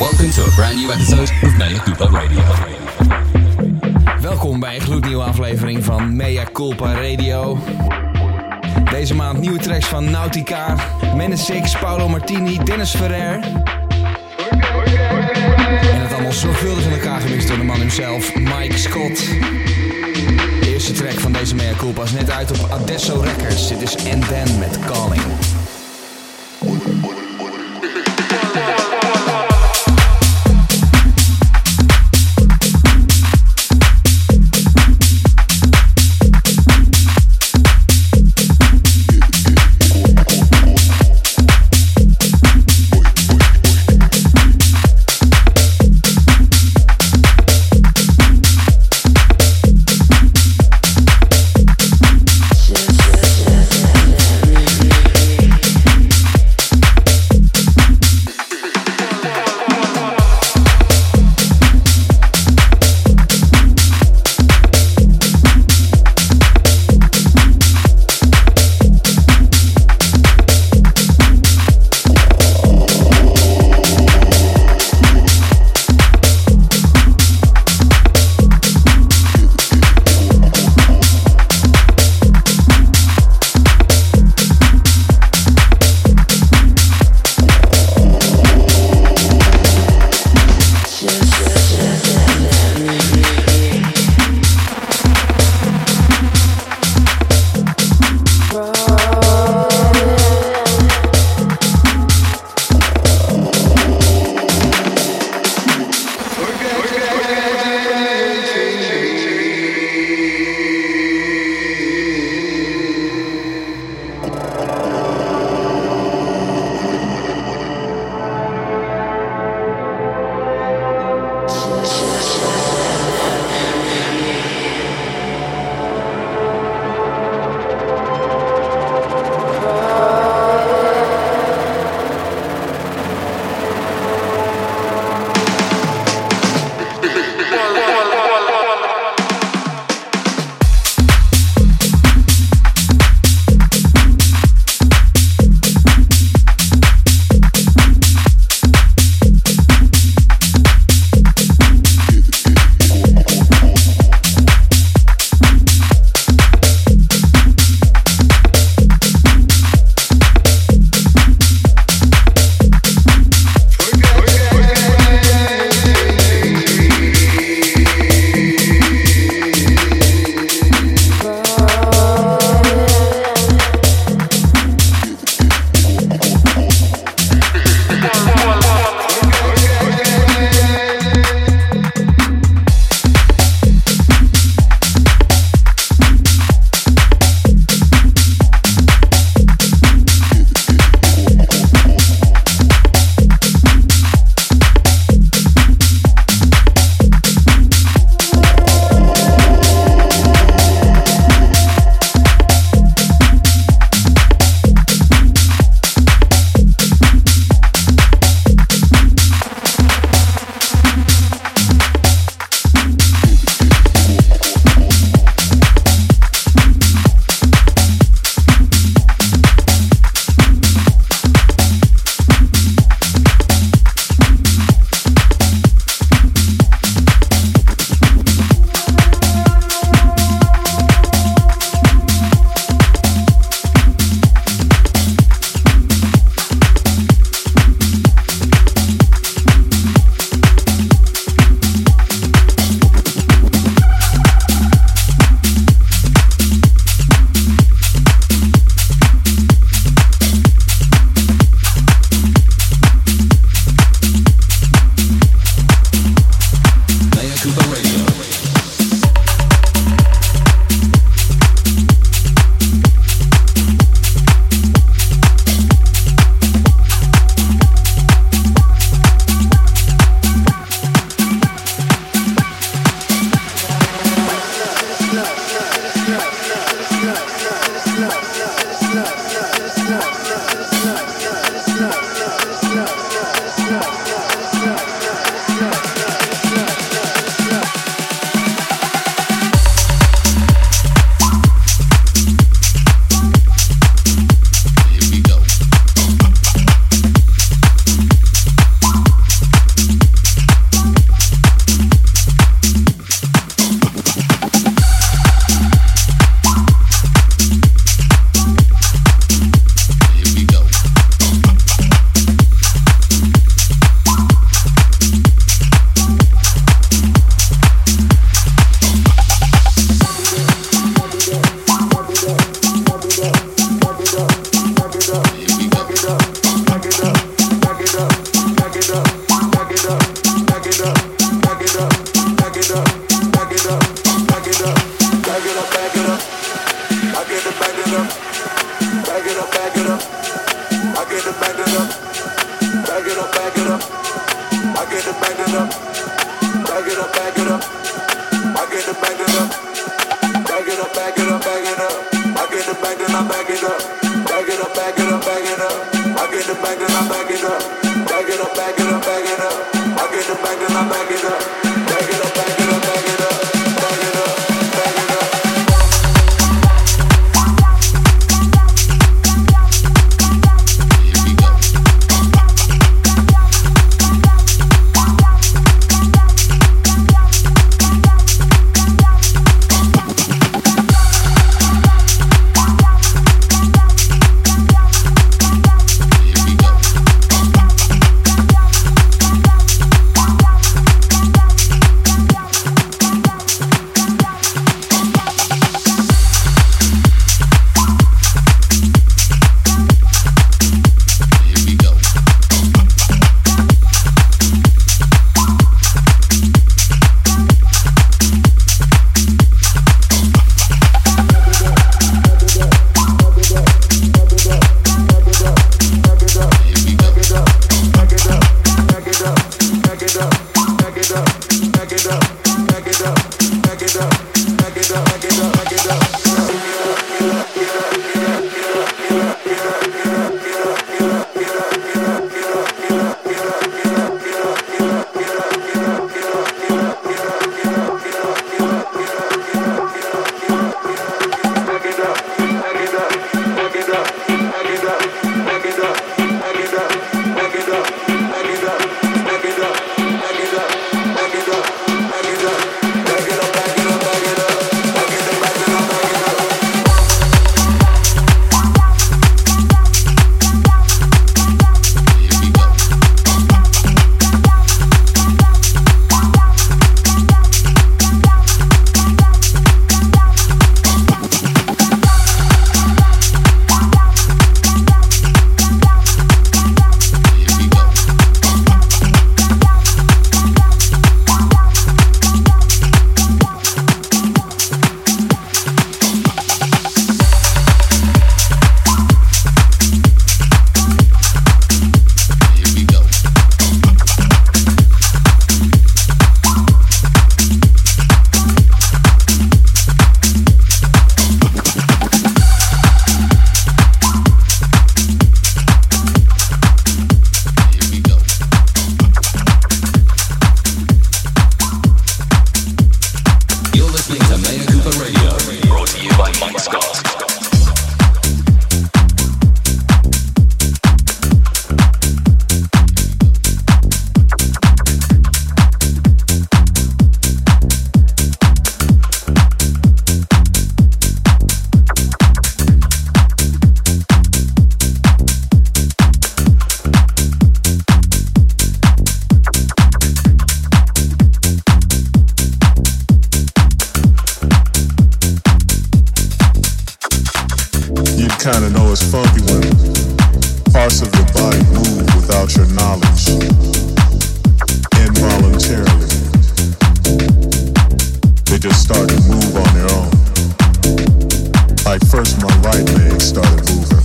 Welcome to a brand new episode of Mea Radio. Welkom bij een gloednieuwe aflevering van Mea Culpa Radio. Deze maand nieuwe tracks van Nautica, Menesix, Paolo Martini, Dennis Ferrer. En het allemaal zorgvuldig in elkaar gemixt door de man hemzelf, Mike Scott. De eerste track van deze Mea Culpa is net uit op Adesso Records. Dit is And Then met Calling. back just started moving move on their own. Like first my right leg started moving.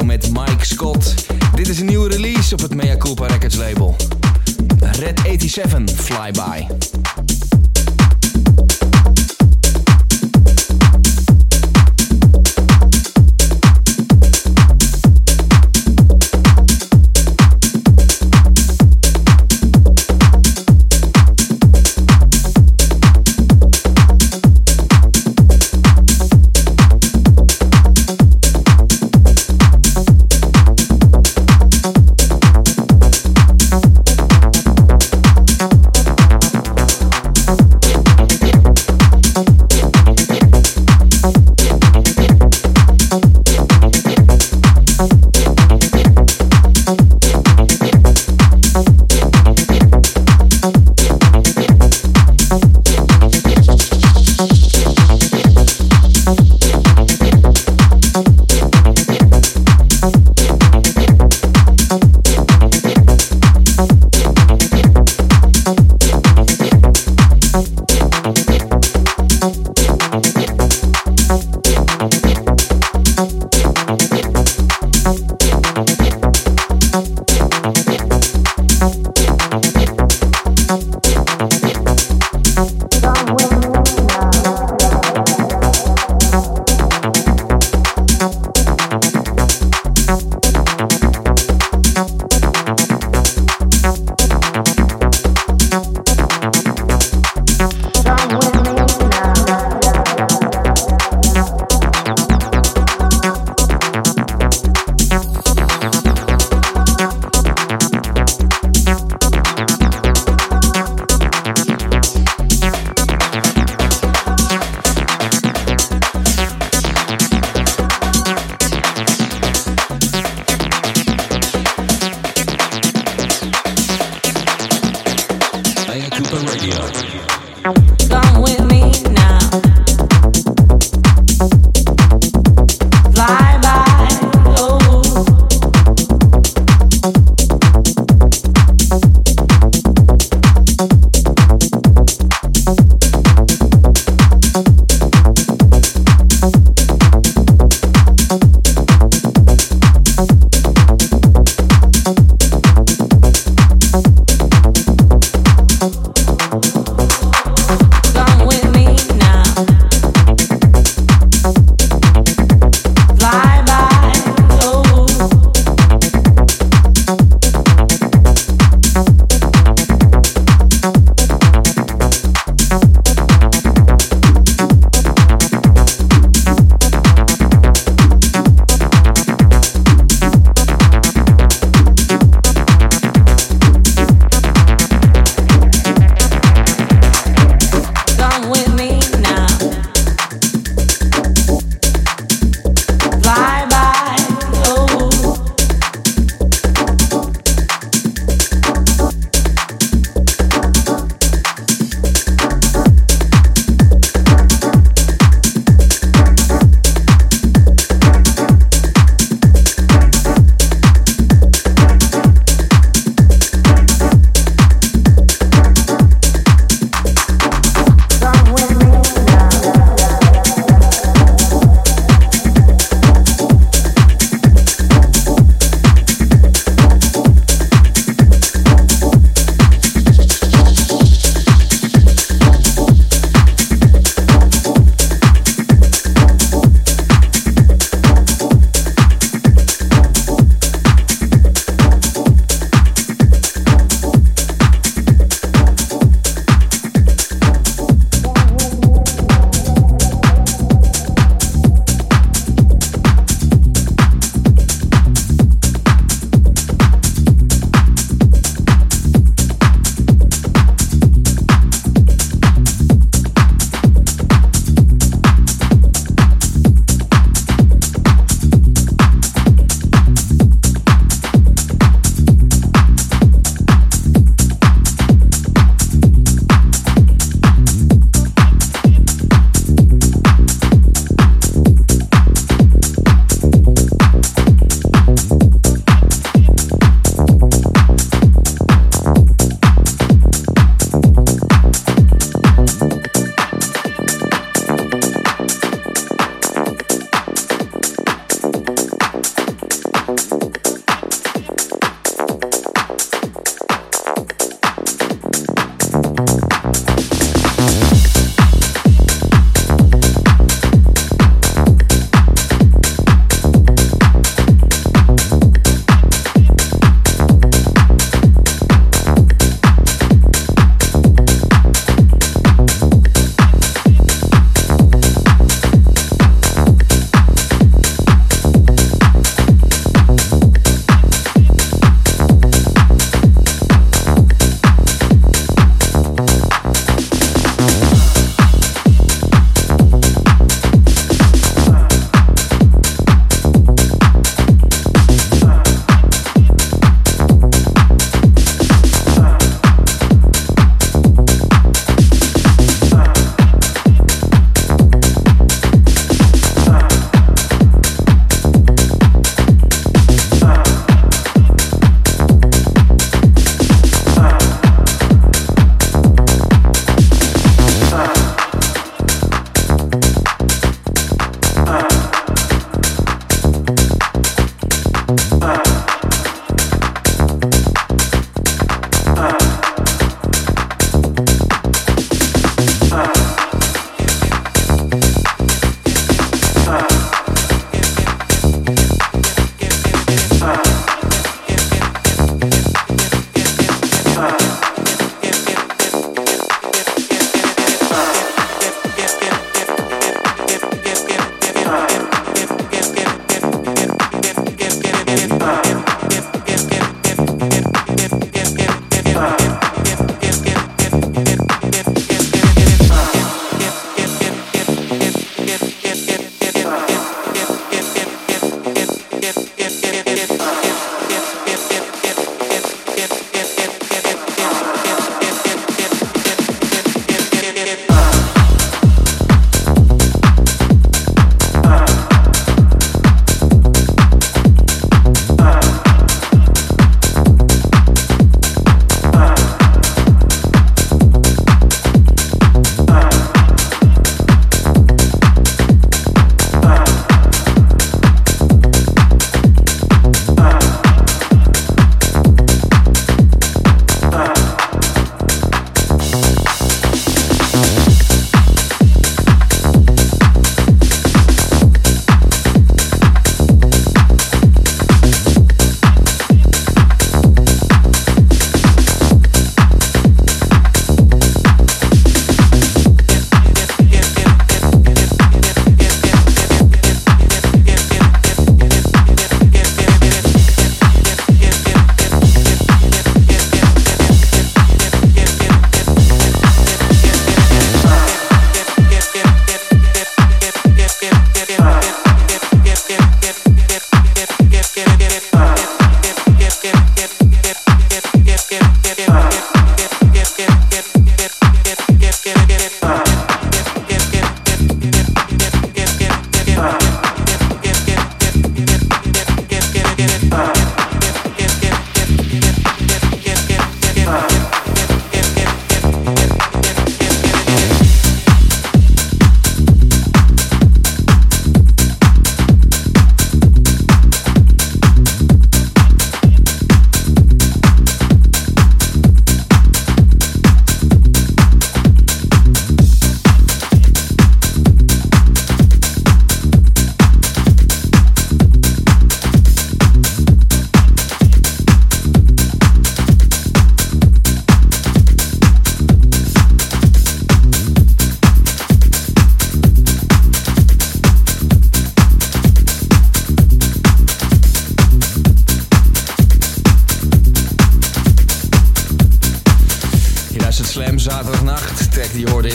met Mike Scott. Dit is een nieuwe release op het Mea Culpa Records label. Red 87 Flyby.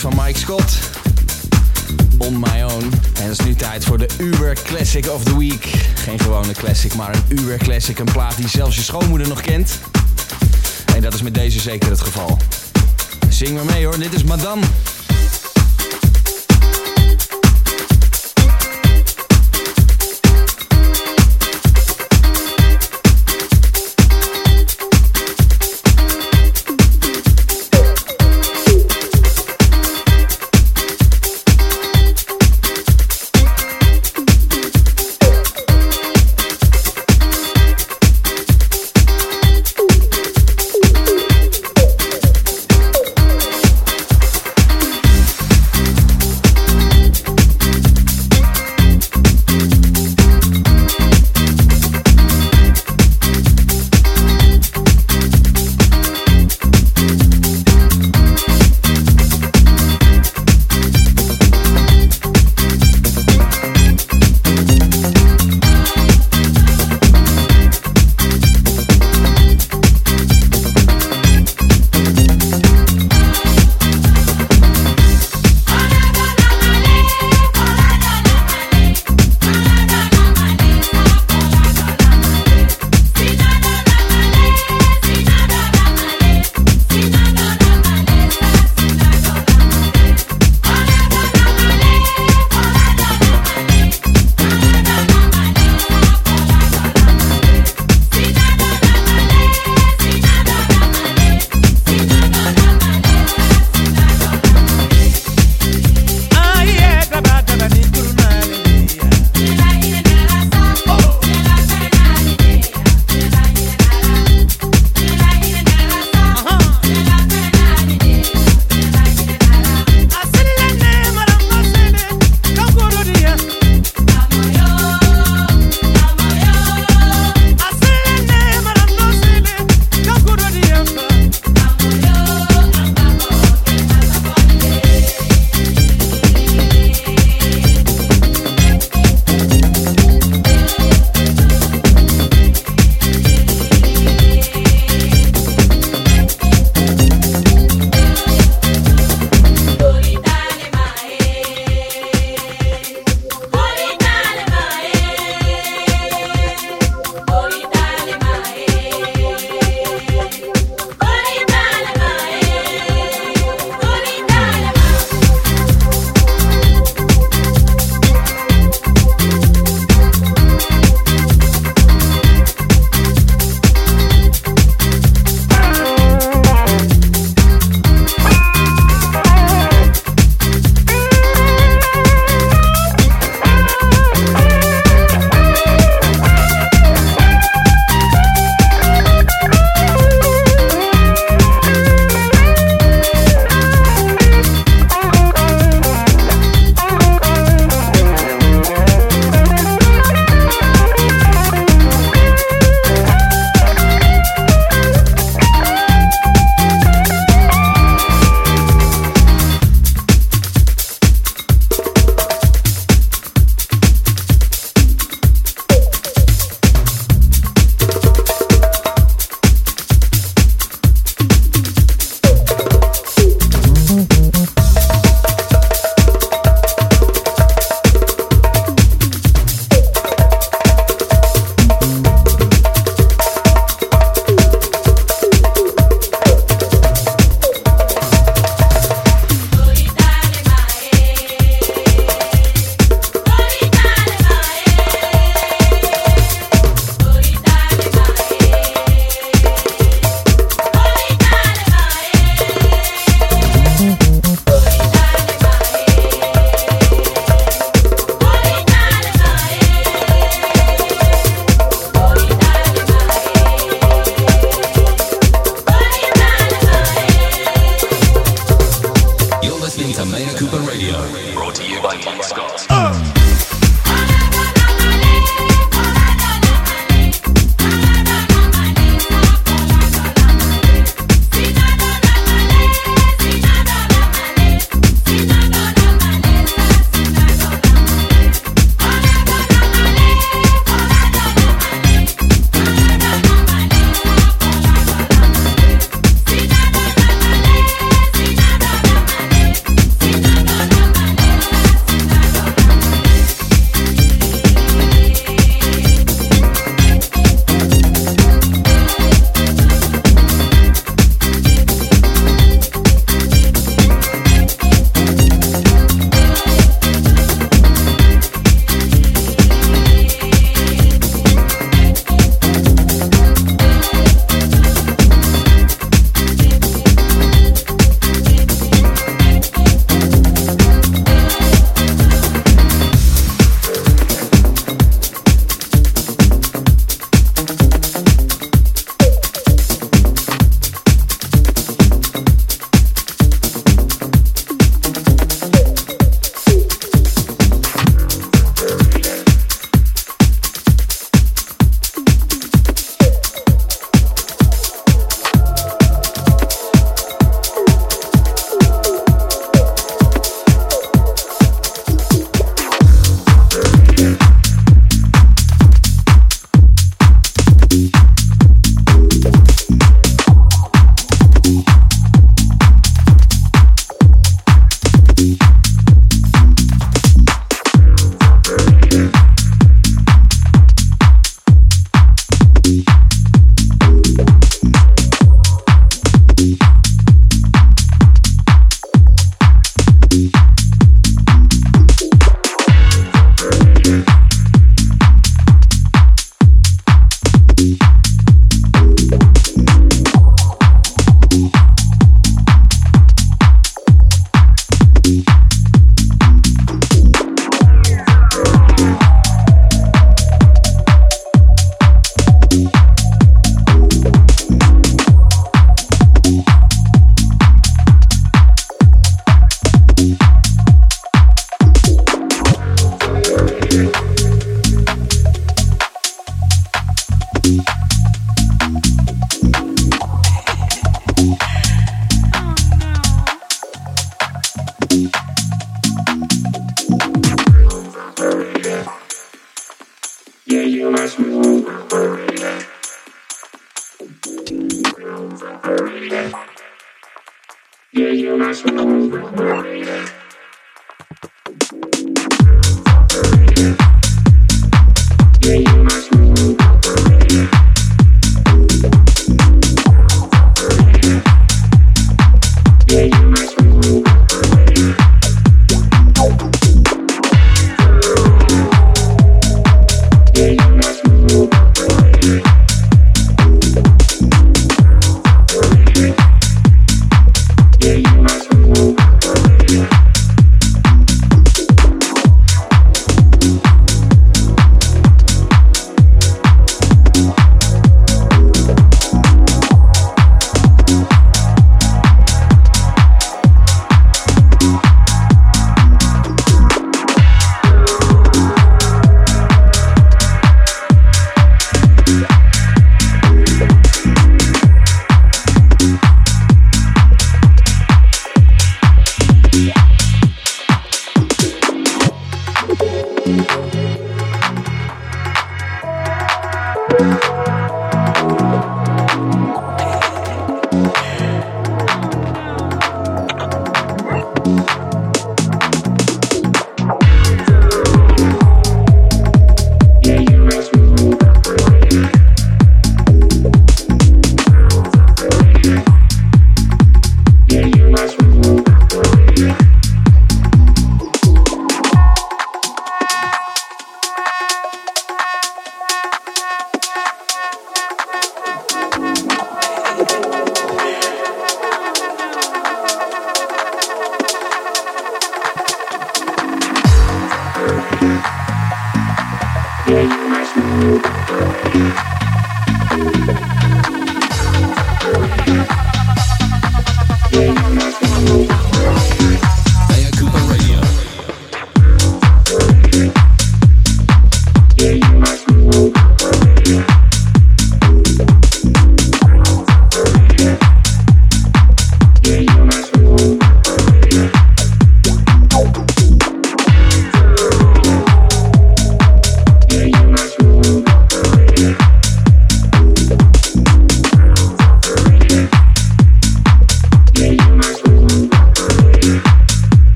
Van Mike Scott. On My Own. En het is nu tijd voor de Uber Classic of the Week. Geen gewone classic, maar een Uber Classic. Een plaat die zelfs je schoonmoeder nog kent. En dat is met deze zeker het geval. Zing maar mee hoor, dit is Madame.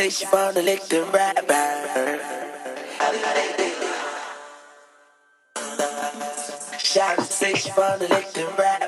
say she wanna lick the rapper. Shot say she wanna lick the rapper.